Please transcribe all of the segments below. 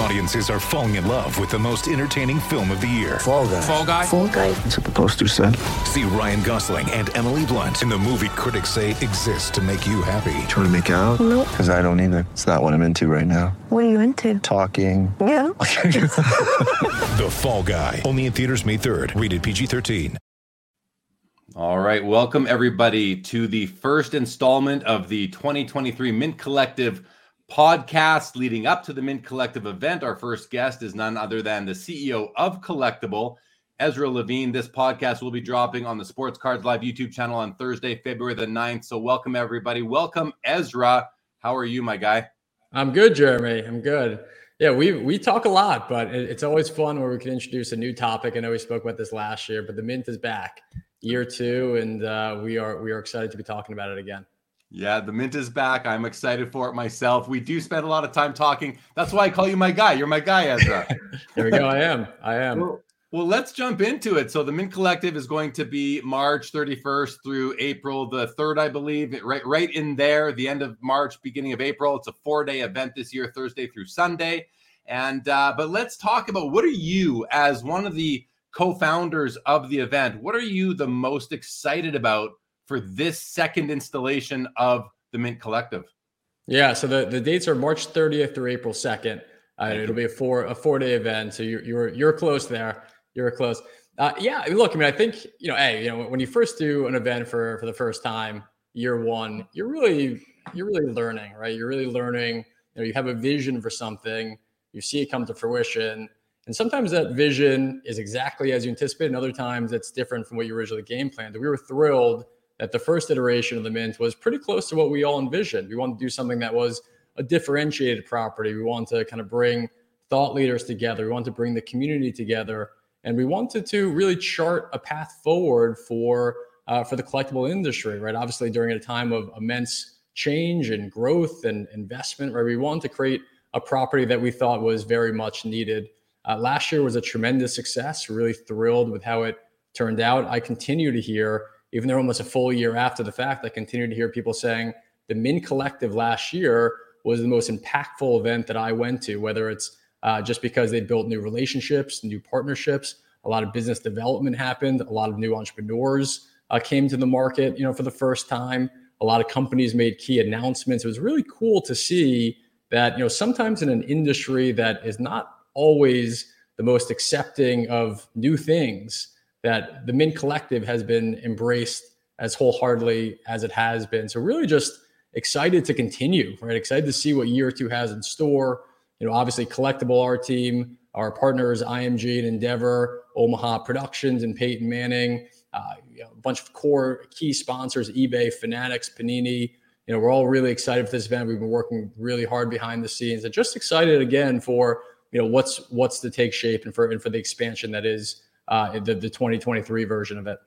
Audiences are falling in love with the most entertaining film of the year. Fall guy. Fall Guy. Fall guy. That's what the poster said. See Ryan Gosling and Emily Blunt in the movie critics say exists to make you happy. Trying to make it out? Nope. Because I don't either. It's not what I'm into right now. What are you into? Talking. Yeah. The Fall Guy. Only in theaters May 3rd. Rated PG-13. All right, welcome everybody to the first installment of the 2023 Mint Collective podcast leading up to the Mint Collective event. Our first guest is none other than the CEO of Collectable, Ezra Levine. This podcast will be dropping on the Sports Cards Live YouTube channel on Thursday, February the 9th. So, welcome everybody. Welcome, Ezra. How are you, my guy? I'm good, Jeremy. I'm good. Yeah, we we talk a lot, but it, it's always fun where we can introduce a new topic. I know we spoke about this last year, but the Mint is back, year two, and uh, we are we are excited to be talking about it again. Yeah, the mint is back. I'm excited for it myself. We do spend a lot of time talking. That's why I call you my guy. You're my guy, Ezra. There we go. I am. I am. Well, well, let's jump into it. So the Mint Collective is going to be March 31st through April the 3rd, I believe. Right, right in there, the end of March, beginning of April. It's a four-day event this year, Thursday through Sunday. And uh, but let's talk about what are you, as one of the co-founders of the event, what are you the most excited about for this second installation of the Mint Collective? Yeah. So the, the dates are March 30th through April 2nd. Uh, it'll be a four a four day event. So you're you're you're close there. You're close. Uh, yeah. Look, I mean, I think you know, hey, you know, when you first do an event for for the first time, year one, you're really you're really learning, right? You're really learning. You know, you have a vision for something, you see it come to fruition, and sometimes that vision is exactly as you anticipate, and other times it's different from what you originally game planned. We were thrilled that the first iteration of the Mint was pretty close to what we all envisioned. We wanted to do something that was a differentiated property. We wanted to kind of bring thought leaders together. We wanted to bring the community together, and we wanted to really chart a path forward for uh, for the collectible industry. Right, obviously during a time of immense change and growth and investment. Right, we wanted to create a property that we thought was very much needed. Uh, last year was a tremendous success. Really thrilled with how it turned out. I continue to hear, even though almost a full year after the fact, I continue to hear people saying the Mint Collective last year was the most impactful event that I went to, whether it's uh, just because they built new relationships, new partnerships, a lot of business development happened, a lot of new entrepreneurs uh, came to the market, you know, for the first time. A lot of companies made key announcements. It was really cool to see that, you know, sometimes in an industry that is not always the most accepting of new things, that the Mint Collective has been embraced as wholeheartedly as it has been. So really just excited to continue, right? Excited to see what year two has in store. You know, obviously Collectable our team, our partners, IMG and Endeavor, Omaha Productions and Peyton Manning, uh, you know, a bunch of core key sponsors, eBay, Fanatics, Panini. You know, we're all really excited for this event. We've been working really hard behind the scenes and just excited again for, you know, what's what's to take shape and for and for the expansion that is uh, the, the 2023 version of it.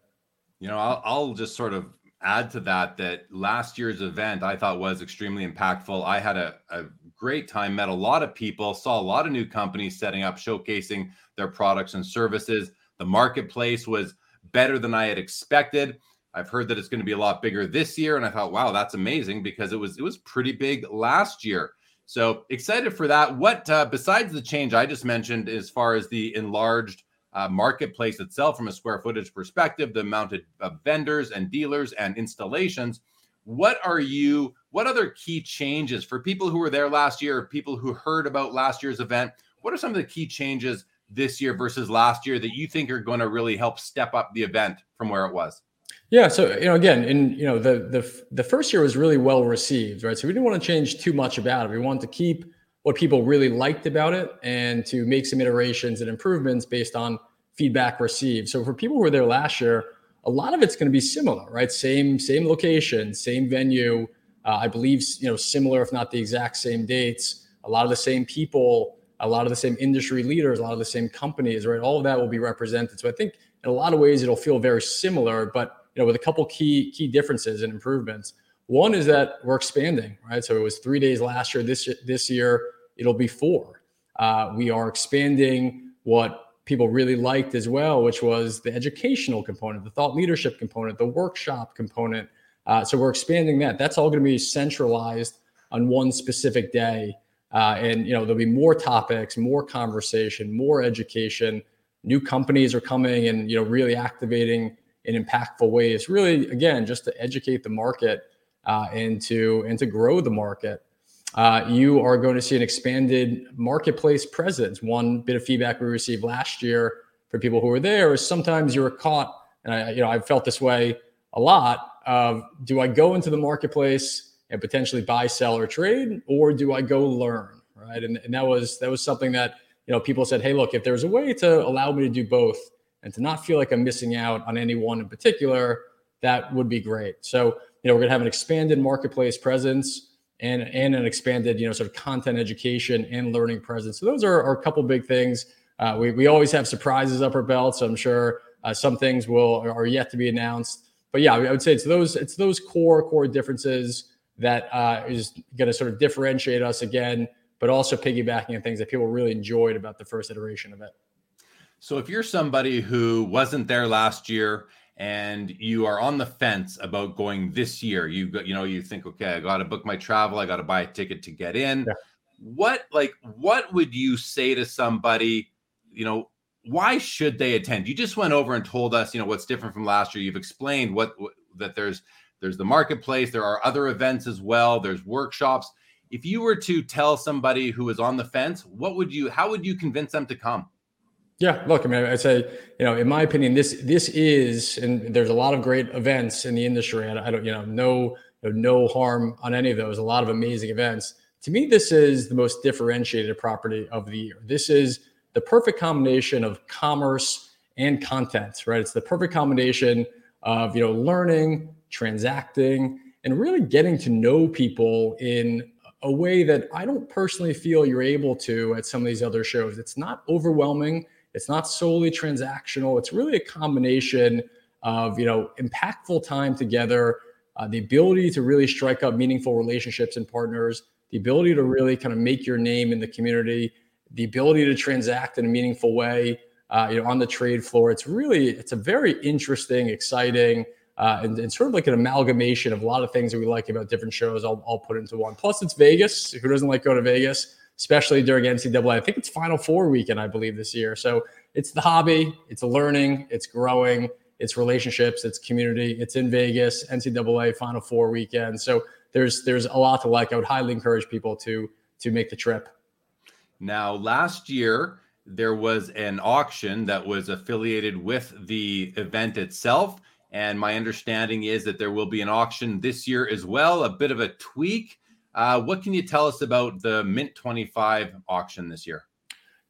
You know, I'll, I'll just sort of add to that that last year's event I thought was extremely impactful. I had a, a great time, met a lot of people, saw a lot of new companies setting up, showcasing their products and services. The marketplace was better than I had expected. I've heard that it's going to be a lot bigger this year, and I thought, wow, that's amazing because it was it was pretty big last year. So excited for that. What uh, besides the change I just mentioned, as far as the enlarged uh, marketplace itself from a square footage perspective, the amount of vendors and dealers and installations. What are you? What other key changes for people who were there last year, people who heard about last year's event? What are some of the key changes this year versus last year that you think are going to really help step up the event from where it was? Yeah, so you know, again, in you know, the the the first year was really well received, right? So we didn't want to change too much about it. We wanted to keep what people really liked about it and to make some iterations and improvements based on feedback received. So for people who were there last year, a lot of it's going to be similar, right? Same same location, same venue. Uh, I believe you know similar, if not the exact same dates. A lot of the same people, a lot of the same industry leaders, a lot of the same companies, right? All of that will be represented. So I think in a lot of ways it'll feel very similar, but you know with a couple key key differences and improvements. One is that we're expanding, right? So it was three days last year. This this year it'll be four. Uh, we are expanding what people really liked as well, which was the educational component, the thought leadership component, the workshop component. Uh, so we're expanding that. That's all going to be centralized on one specific day. Uh, and you know there'll be more topics, more conversation, more education. New companies are coming and you know really activating in impactful ways. Really, again, just to educate the market uh, and to and to grow the market. Uh, you are going to see an expanded marketplace presence. One bit of feedback we received last year for people who were there is sometimes you were caught, and I, you know, I've felt this way a lot. Of do I go into the marketplace and potentially buy, sell, or trade, or do I go learn? Right, and, and that was that was something that you know people said, hey, look, if there's a way to allow me to do both and to not feel like I'm missing out on any one in particular, that would be great. So you know, we're going to have an expanded marketplace presence and and an expanded you know sort of content education and learning presence. So those are, are a couple big things. Uh, we we always have surprises up our belt, so I'm sure uh, some things will are yet to be announced. But yeah, I would say it's those it's those core core differences that uh, is going to sort of differentiate us again, but also piggybacking on things that people really enjoyed about the first iteration of it. So if you're somebody who wasn't there last year and you are on the fence about going this year. You got you know you think okay i got to book my travel i got to buy a ticket to get in. Yeah. what like what would you say to somebody you know why should they attend? You just went over and told us you know what's different from last year. You've explained what, what that there's there's the marketplace there are other events as well there's workshops. If you were to tell somebody who is on the fence what would you how would you convince them to come yeah, look, I mean, I'd say, you know, in my opinion, this this is, and there's a lot of great events in the industry. I, I don't, you know, no no harm on any of those. A lot of amazing events. To me, this is the most differentiated property of the year. This is the perfect combination of commerce and content, right? It's the perfect combination of you know learning, transacting, and really getting to know people in a way that I don't personally feel you're able to at some of these other shows. It's not overwhelming it's not solely transactional. It's really a combination of you know impactful time together, uh, the ability to really strike up meaningful relationships and partners, the ability to really kind of make your name in the community, the ability to transact in a meaningful way, uh, you know, on the trade floor. It's really it's a very interesting, exciting. Uh, and, and, sort of like an amalgamation of a lot of things that we like about different shows. I'll, I'll put into one. Plus, it's Vegas. Who doesn't like go to Vegas? Especially during NCAA. I think it's Final Four weekend, I believe, this year. So it's the hobby, it's learning, it's growing, it's relationships, it's community. It's in Vegas, NCAA Final Four weekend. So there's there's a lot to like. I would highly encourage people to to make the trip. Now, last year there was an auction that was affiliated with the event itself. And my understanding is that there will be an auction this year as well, a bit of a tweak. Uh, what can you tell us about the Mint 25 auction this year?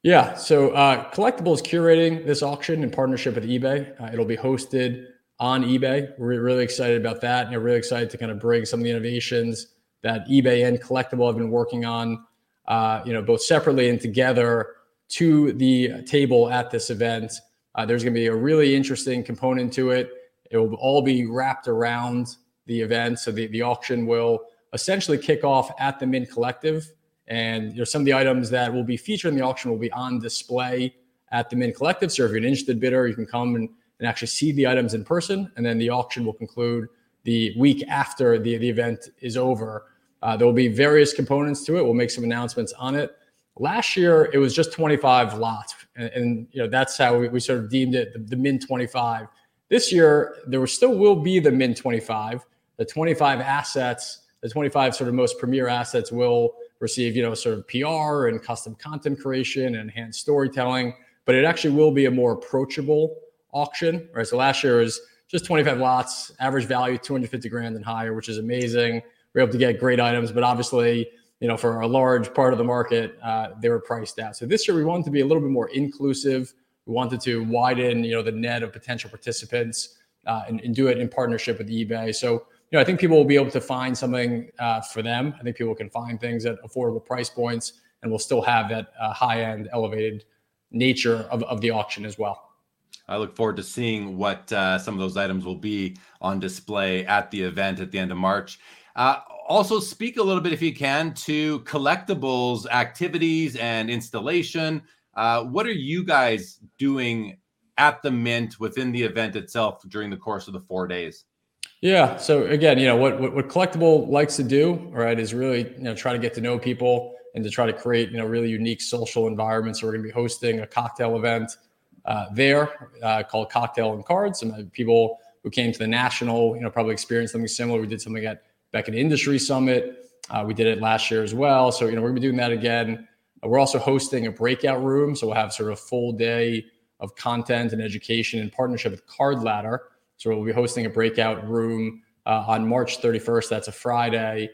Yeah, so uh, Collectable is curating this auction in partnership with eBay. Uh, it'll be hosted on eBay. We're really excited about that, and we're really excited to kind of bring some of the innovations that eBay and Collectable have been working on, uh, you know, both separately and together to the table at this event. Uh, there's going to be a really interesting component to it. It will all be wrapped around the event, so the, the auction will essentially kick off at the Mint Collective. And you know, some of the items that will be featured in the auction will be on display at the Mint Collective. So if you're an interested bidder, you can come and, and actually see the items in person. And then the auction will conclude the week after the, the event is over. Uh, there will be various components to it. We'll make some announcements on it. Last year, it was just 25 lots. And, and you know that's how we, we, sort of deemed it the, the Mint 25. This year, there still will be the Mint 25. The 25 assets the 25 sort of most premier assets will receive, you know, sort of PR and custom content creation and enhanced storytelling, but it actually will be a more approachable auction, right? So last year was just 25 lots, average value 250 grand and higher, which is amazing. We are able to get great items, but obviously, you know, for a large part of the market, uh, they were priced out. So this year we wanted to be a little bit more inclusive. We wanted to widen, you know, the net of potential participants uh, and, and, do it in partnership with eBay. So, know, I think people will be able to find something uh, for them. I think people can find things at affordable price points, and we'll still have that uh, high end, elevated nature of, of the auction as well. I look forward to seeing what uh, some of those items will be on display at the event at the end of March. Uh, also, speak a little bit, if you can, to Collectable's activities and installation. Uh, what are you guys doing at the Mint within the event itself during the course of the four days? Yeah. So again, you know what, what what Collectable likes to do, right, is really you know try to get to know people and to try to create you know really unique social environments. So we're going to be hosting a cocktail event uh, there uh, called Cocktail and Cards. Some people who came to the national, you know, probably experienced something similar. We did something at Beckett Industry Summit. Uh, we did it last year as well. So you know we're going to be doing that again. Uh, we're also hosting a breakout room, so we'll have sort of a full day of content and education in partnership with Card Ladder. So we'll be hosting a breakout room uh, on March 31st. That's a Friday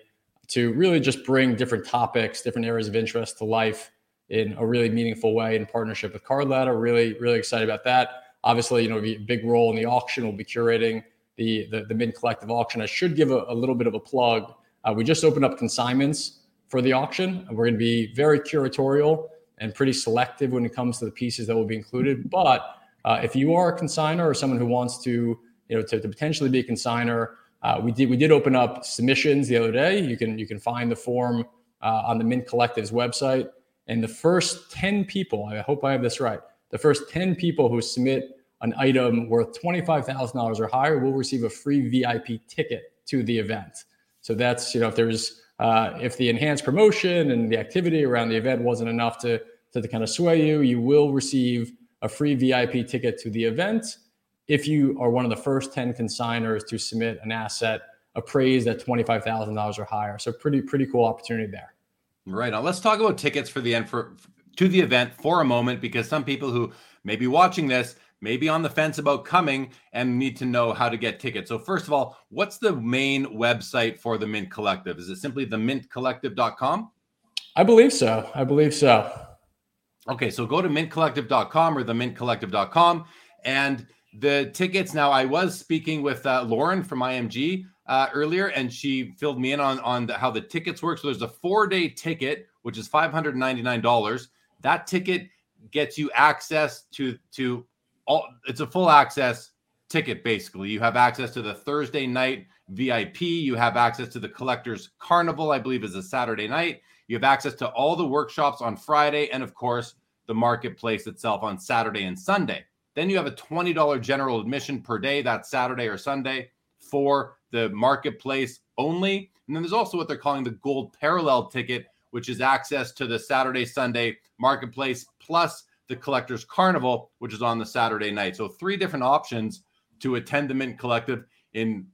to really just bring different topics, different areas of interest to life in a really meaningful way in partnership with Card Ladder. Really, really excited about that. Obviously, you know, a big role in the auction. We'll be curating the the, the Mint Collective auction. I should give a, a little bit of a plug. Uh, we just opened up consignments for the auction. We're going to be very curatorial and pretty selective when it comes to the pieces that will be included. But uh, if you are a consigner or someone who wants to, you know, to, to potentially be a consigner, uh, we did we did open up submissions the other day. You can you can find the form uh, on the Mint Collective's website. And the first 10 people, I hope I have this right, the first 10 people who submit an item worth $25,000 or higher will receive a free VIP ticket to the event. So that's, you know, if there's, uh, if the enhanced promotion and the activity around the event wasn't enough to, to, to kind of sway you, you will receive a free VIP ticket to the event if you are one of the first 10 consigners to submit an asset appraised at $25,000 or higher. So pretty, pretty cool opportunity there. Right. Now let's talk about tickets for the end for to the event for a moment because some people who may be watching this may be on the fence about coming and need to know how to get tickets. So first of all, what's the main website for the Mint Collective? Is it simply the mintcollective.com? I believe so. I believe so. Okay, so go to mintcollective.com or the mintcollective.com and the tickets now I was speaking with uh, Lauren from IMG uh, earlier, and she filled me in on on the, how the tickets work. So there's a four day ticket, which is five hundred ninety nine dollars. That ticket gets you access to to all. It's a full access ticket basically. You have access to the Thursday night VIP. You have access to the collectors carnival. I believe is a Saturday night. You have access to all the workshops on Friday, and of course the marketplace itself on Saturday and Sunday. Then you have a $20 general admission per day, that's Saturday or Sunday, for the marketplace only. And then there's also what they're calling the gold parallel ticket, which is access to the Saturday, Sunday marketplace plus the collector's carnival, which is on the Saturday night. So three different options to attend the Mint Collective in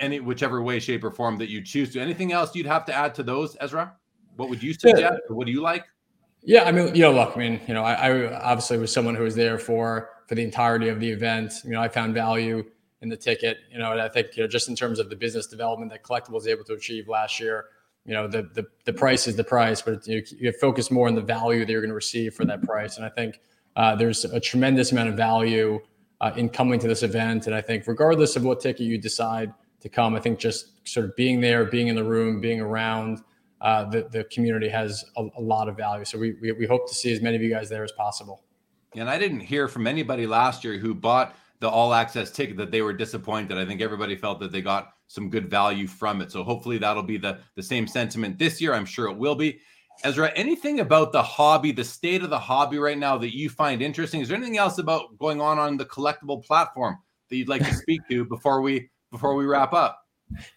any whichever way, shape, or form that you choose to. Anything else you'd have to add to those, Ezra? What would you suggest? Yeah. What do you like? Yeah, I mean, you know, look, I mean, you know, I, I obviously was someone who was there for for the entirety of the event. You know, I found value in the ticket. You know, and I think you know just in terms of the business development that Collectable was able to achieve last year. You know, the the, the price is the price, but you, you focus more on the value that you're going to receive for that price. And I think uh, there's a tremendous amount of value uh, in coming to this event. And I think regardless of what ticket you decide to come, I think just sort of being there, being in the room, being around. Uh, the, the community has a, a lot of value. So we, we, we hope to see as many of you guys there as possible. And I didn't hear from anybody last year who bought the all access ticket that they were disappointed. I think everybody felt that they got some good value from it. So hopefully that'll be the the same sentiment this year. I'm sure it will be. Ezra, anything about the hobby, the state of the hobby right now that you find interesting? Is there anything else about going on on the Collectable platform that you'd like to speak to before we before we wrap up?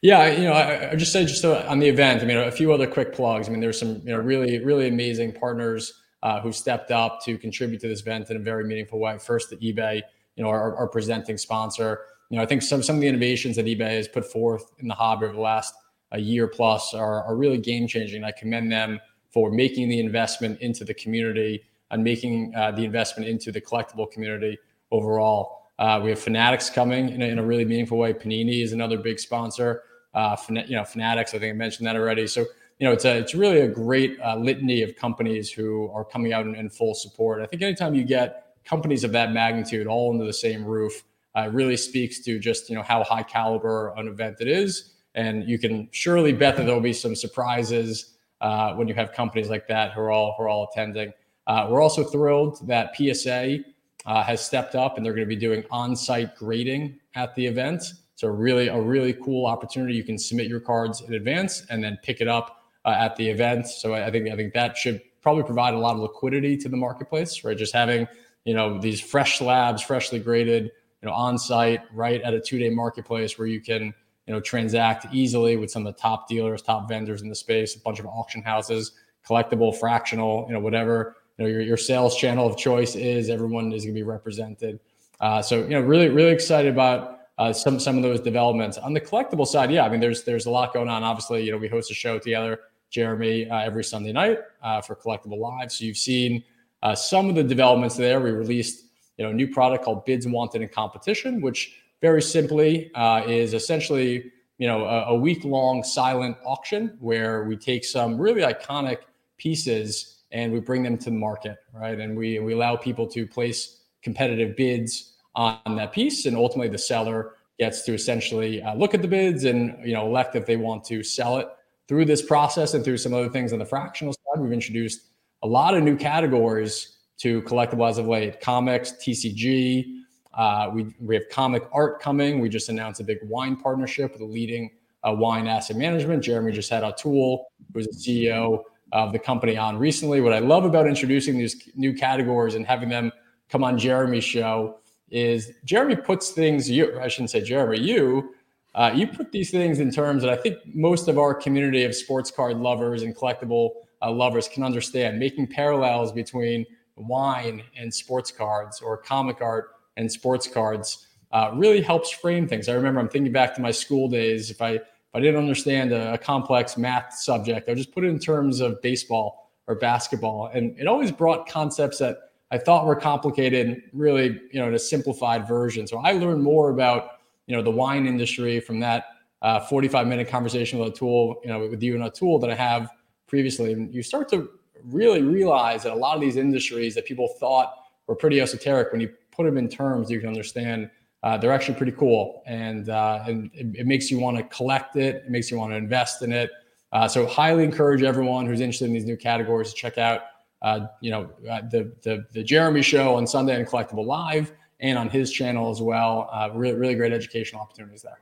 Yeah, you know, I, I just say just uh, on the event. I mean, a few other quick plugs. I mean, there's some you know really really amazing partners uh, who stepped up to contribute to this event in a very meaningful way. First, the eBay you know, our, our presenting sponsor. You know, I think some some of the innovations that eBay has put forth in the hobby over the last a year plus are, are really game changing. I commend them for making the investment into the community and making uh, the investment into the collectible community overall. Uh, we have Fanatics coming in a, in a, really meaningful way. Panini is another big sponsor. Uh, you know, Fanatics, I think I mentioned that already. So, you know, it's a, it's really a great uh, litany of companies who are coming out in, in full support. I think anytime you get companies of that magnitude all under the same roof, uh, really speaks to just you know how high caliber an event it is, and you can surely bet that there will be some surprises uh, when you have companies like that who are all who are all attending. Uh, we're also thrilled that PSA uh, has stepped up and they're going to be doing on-site grading at the event. So really a really cool opportunity. You can submit your cards in advance and then pick it up uh, at the event. So I think I think that should probably provide a lot of liquidity to the marketplace, right? Just having you know these fresh slabs, freshly graded, you know, on site, right at a two day marketplace where you can you know transact easily with some of the top dealers, top vendors in the space, a bunch of auction houses, Collectable, fractional, you know, whatever you know your, your sales channel of choice is. Everyone is going to be represented. Uh, so you know, really really excited about uh, some some of those developments on the Collectable side. Yeah, I mean, there's there's a lot going on. Obviously, you know, we host a show together Jeremy uh, every Sunday night uh, for Collectable Live. So you've seen uh, some of the developments there. We released you know a new product called Bids Wanted in Competition, which very simply uh, is essentially you know a, a week long silent auction where we take some really iconic pieces and we bring them to the market, right? And we we allow people to place competitive bids on that piece, and ultimately the seller gets to essentially uh, look at the bids and you know elect if they want to sell it through this process and through some other things on the fractional side, we've introduced a lot of new categories to Collectable as of late comics, TCG. Uh, we, we have comic art coming. We just announced a big wine partnership with a leading uh, wine asset management. Jeremy just had Atul, who's the CEO of the company, on recently. What I love about introducing these new categories and having them come on Jeremy's show is Jeremy puts things, you, I shouldn't say Jeremy, you uh, you put these things in terms that I think most of our community of sports card lovers and collectible uh, lovers can understand, making parallels between wine and sports cards or comic art and sports cards uh, really helps frame things. I remember I'm thinking back to my school days. If I if I didn't understand a, a complex math subject, I would just put it in terms of baseball or basketball, and it always brought concepts that I thought were complicated, really, you know, in a simplified version. So I learned more about you know the wine industry from that uh, 45 minute conversation with Atul, you know, with you and Atul that I have previously. And you start to really realize that a lot of these industries that people thought were pretty esoteric, when you put them in terms you can understand, uh, they're actually pretty cool. And, uh, and it, it, makes you want to collect it, it makes you want to invest in it. Uh, so highly encourage everyone who's interested in these new categories to check out, uh, you know, uh, the, the, the Jeremy show on Sunday and Collectable Live and on his channel as well. Uh, really, really great educational opportunities there.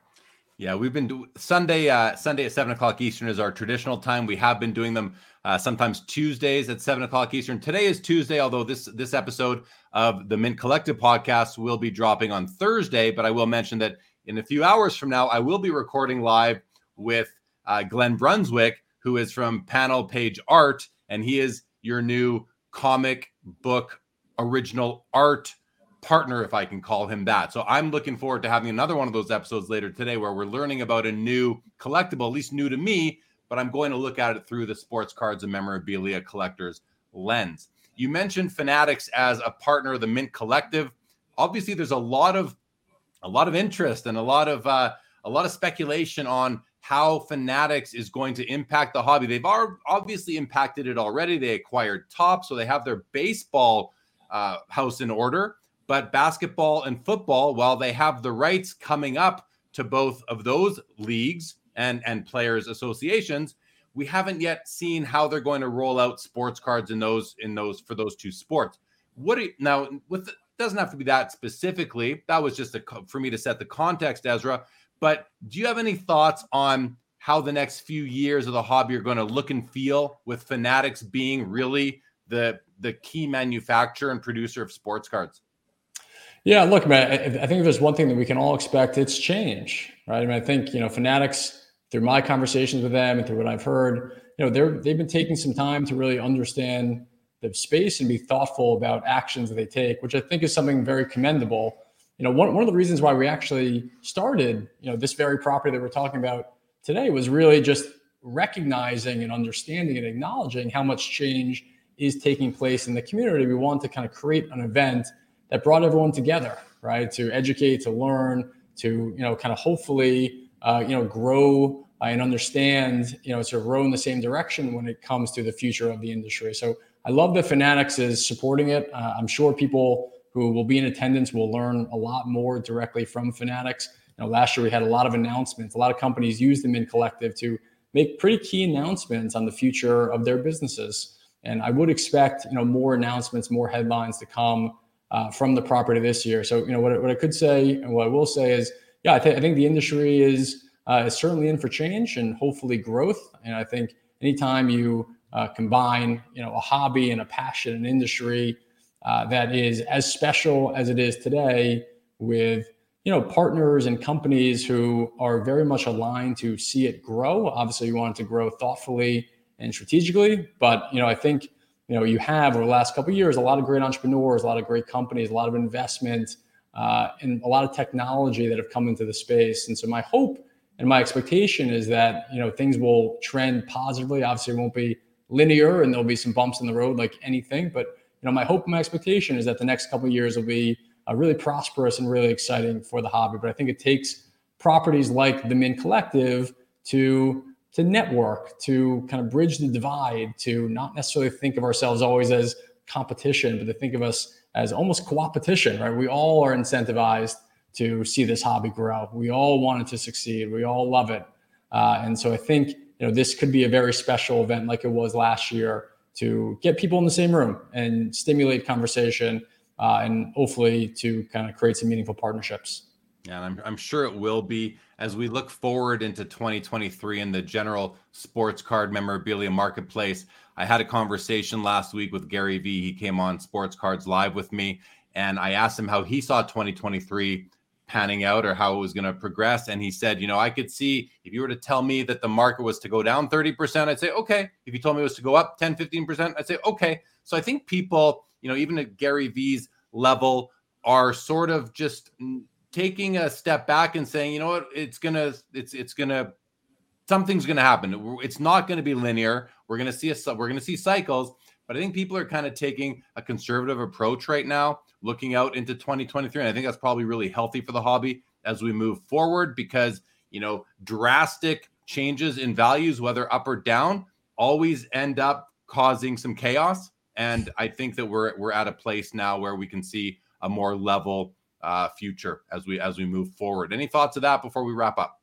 Yeah, we've been do- Sunday. Uh, Sunday at seven o'clock Eastern is our traditional time. We have been doing them uh, sometimes Tuesdays at seven o'clock Eastern. Today is Tuesday, although this this episode of the Mint Collective podcast will be dropping on Thursday. But I will mention that in a few hours from now, I will be recording live with uh, Glenn Brunswick, who is from Panel Page Art, and he is your new comic book original art partner, if I can call him that. So I'm looking forward to having another one of those episodes later today where we're learning about a new collectible, at least new to me, but I'm going to look at it through the sports cards and memorabilia collector's lens. You mentioned Fanatics as a partner of the Mint Collective. Obviously, there's a lot of a lot of interest and a lot of uh, a lot of speculation on how Fanatics is going to impact the hobby. They've obviously impacted it already. They acquired Topps, so they have their baseball uh, house in order. But basketball and football, while they have the rights coming up to both of those leagues and, and players associations, we haven't yet seen how they're going to roll out sports cards in those in those for those two sports. What you, now with the, doesn't have to be that specifically. That was just a, for me to set the context, Ezra. But do you have any thoughts on how the next few years of the hobby are going to look and feel with Fanatics being really the the key manufacturer and producer of sports cards? Yeah, look, man, I, I think if there's one thing that we can all expect, it's change, right? I mean, I think you know, Fanatics through my conversations with them and through what I've heard, you know, they're they've been taking some time to really understand the space and be thoughtful about actions that they take, which I think is something very commendable. You know, one, one of the reasons why we actually started, you know, this very property that we're talking about today was really just recognizing and understanding and acknowledging how much change is taking place in the community. We want to kind of create an event that brought everyone together, right? To educate, to learn, to you know, kind of hopefully uh, you know grow uh, and understand, you know, to row in the same direction when it comes to the future of the industry. So I love that Fanatics is supporting it. Uh, I'm sure people who will be in attendance will learn a lot more directly from Fanatics. You know, last year we had a lot of announcements. A lot of companies use the Mint Collective to make pretty key announcements on the future of their businesses. And I would expect, you know, more announcements, more headlines to come uh, from the property this year. So, you know, what, what I could say and what I will say is, yeah, I, th- I think the industry is, uh, is certainly in for change and hopefully growth. And I think anytime you uh, combine, you know, a hobby and a passion, and industry uh, that is as special as it is today, with you know partners and companies who are very much aligned to see it grow. Obviously, you want it to grow thoughtfully and strategically, but you know, I think you know you have over the last couple years a lot of great entrepreneurs, a lot of great companies, a lot of investment, uh, and a lot of technology that have come into the space. And so, my hope and my expectation is that you know things will trend positively. Obviously, it won't be linear and there'll be some bumps in the road like anything. But you know, my hope and my expectation is that the next couple of years will be uh, really prosperous and really exciting for the hobby. But I think it takes properties like the Mint Collective to to network, to kind of bridge the divide, to not necessarily think of ourselves always as competition, but to think of us as almost co-opetition, right? We all are incentivized to see this hobby grow. We all want it to succeed. We all love it. Uh, and so I think you know, this could be a very special event like it was last year to get people in the same room and stimulate conversation uh, and hopefully to kind of create some meaningful partnerships. Yeah, I'm, I'm sure it will be as we look forward into 2023 in the general sports card memorabilia marketplace. I had a conversation last week with Gary Vee. He came on Sports Cards Live with me, and I asked him how he saw 2023 panning out or how it was going to progress. And he said, you know, I could see if you were to tell me that the market was to go down 30%, I'd say, okay. If you told me it was to go up 10, 15%, I'd say, okay. So I think people, you know, even at Gary Vee's level, are sort of just taking a step back and saying, you know what, it's gonna, it's, it's gonna, something's gonna happen. It's not gonna be linear. We're gonna see a, we're gonna see cycles. But I think people are kind of taking a conservative approach right now, looking out into 2023. And I think that's probably really healthy for the hobby as we move forward because, you know, drastic changes in values, whether up or down, always end up causing some chaos. And I think that we're we're at a place now where we can see a more level uh, future as we as we move forward. Any thoughts of that before we wrap up?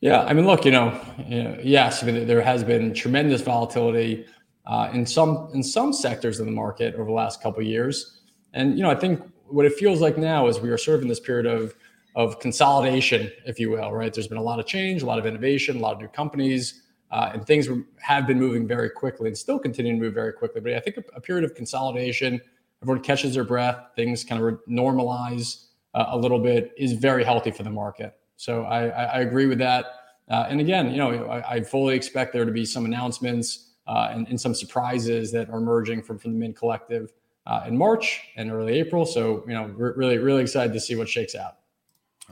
Yeah, I mean, look, you know, yes, I mean, there has been tremendous volatility uh, in some in some sectors of the market over the last couple of years. And you know, I think what it feels like now is we are sort of in this period of of consolidation, if you will. Right? There's been a lot of change, a lot of innovation, a lot of new companies, uh, and things have been moving very quickly and still continuing to move very quickly. But I think a, a period of consolidation, everyone catches their breath, things kind of normalize uh, a little bit, is very healthy for the market. So I, I, I agree with that. Uh, and again, you know, I, I fully expect there to be some announcements uh, and, and, some surprises that are emerging from, from the Mint Collective uh, in March and early April. So, you know, we're really, really excited to see what shakes out.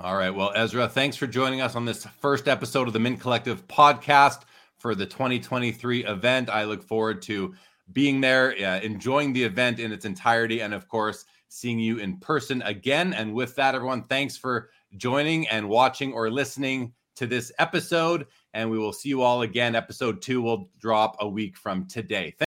All right. Well, Ezra, thanks for joining us on this first episode of the Mint Collective podcast for the 2023 event. I look forward to being there, uh, enjoying the event in its entirety, and of course, seeing you in person again. And with that, everyone, thanks for joining and watching or listening to this episode. And we will see you all again. Episode two will drop a week from today.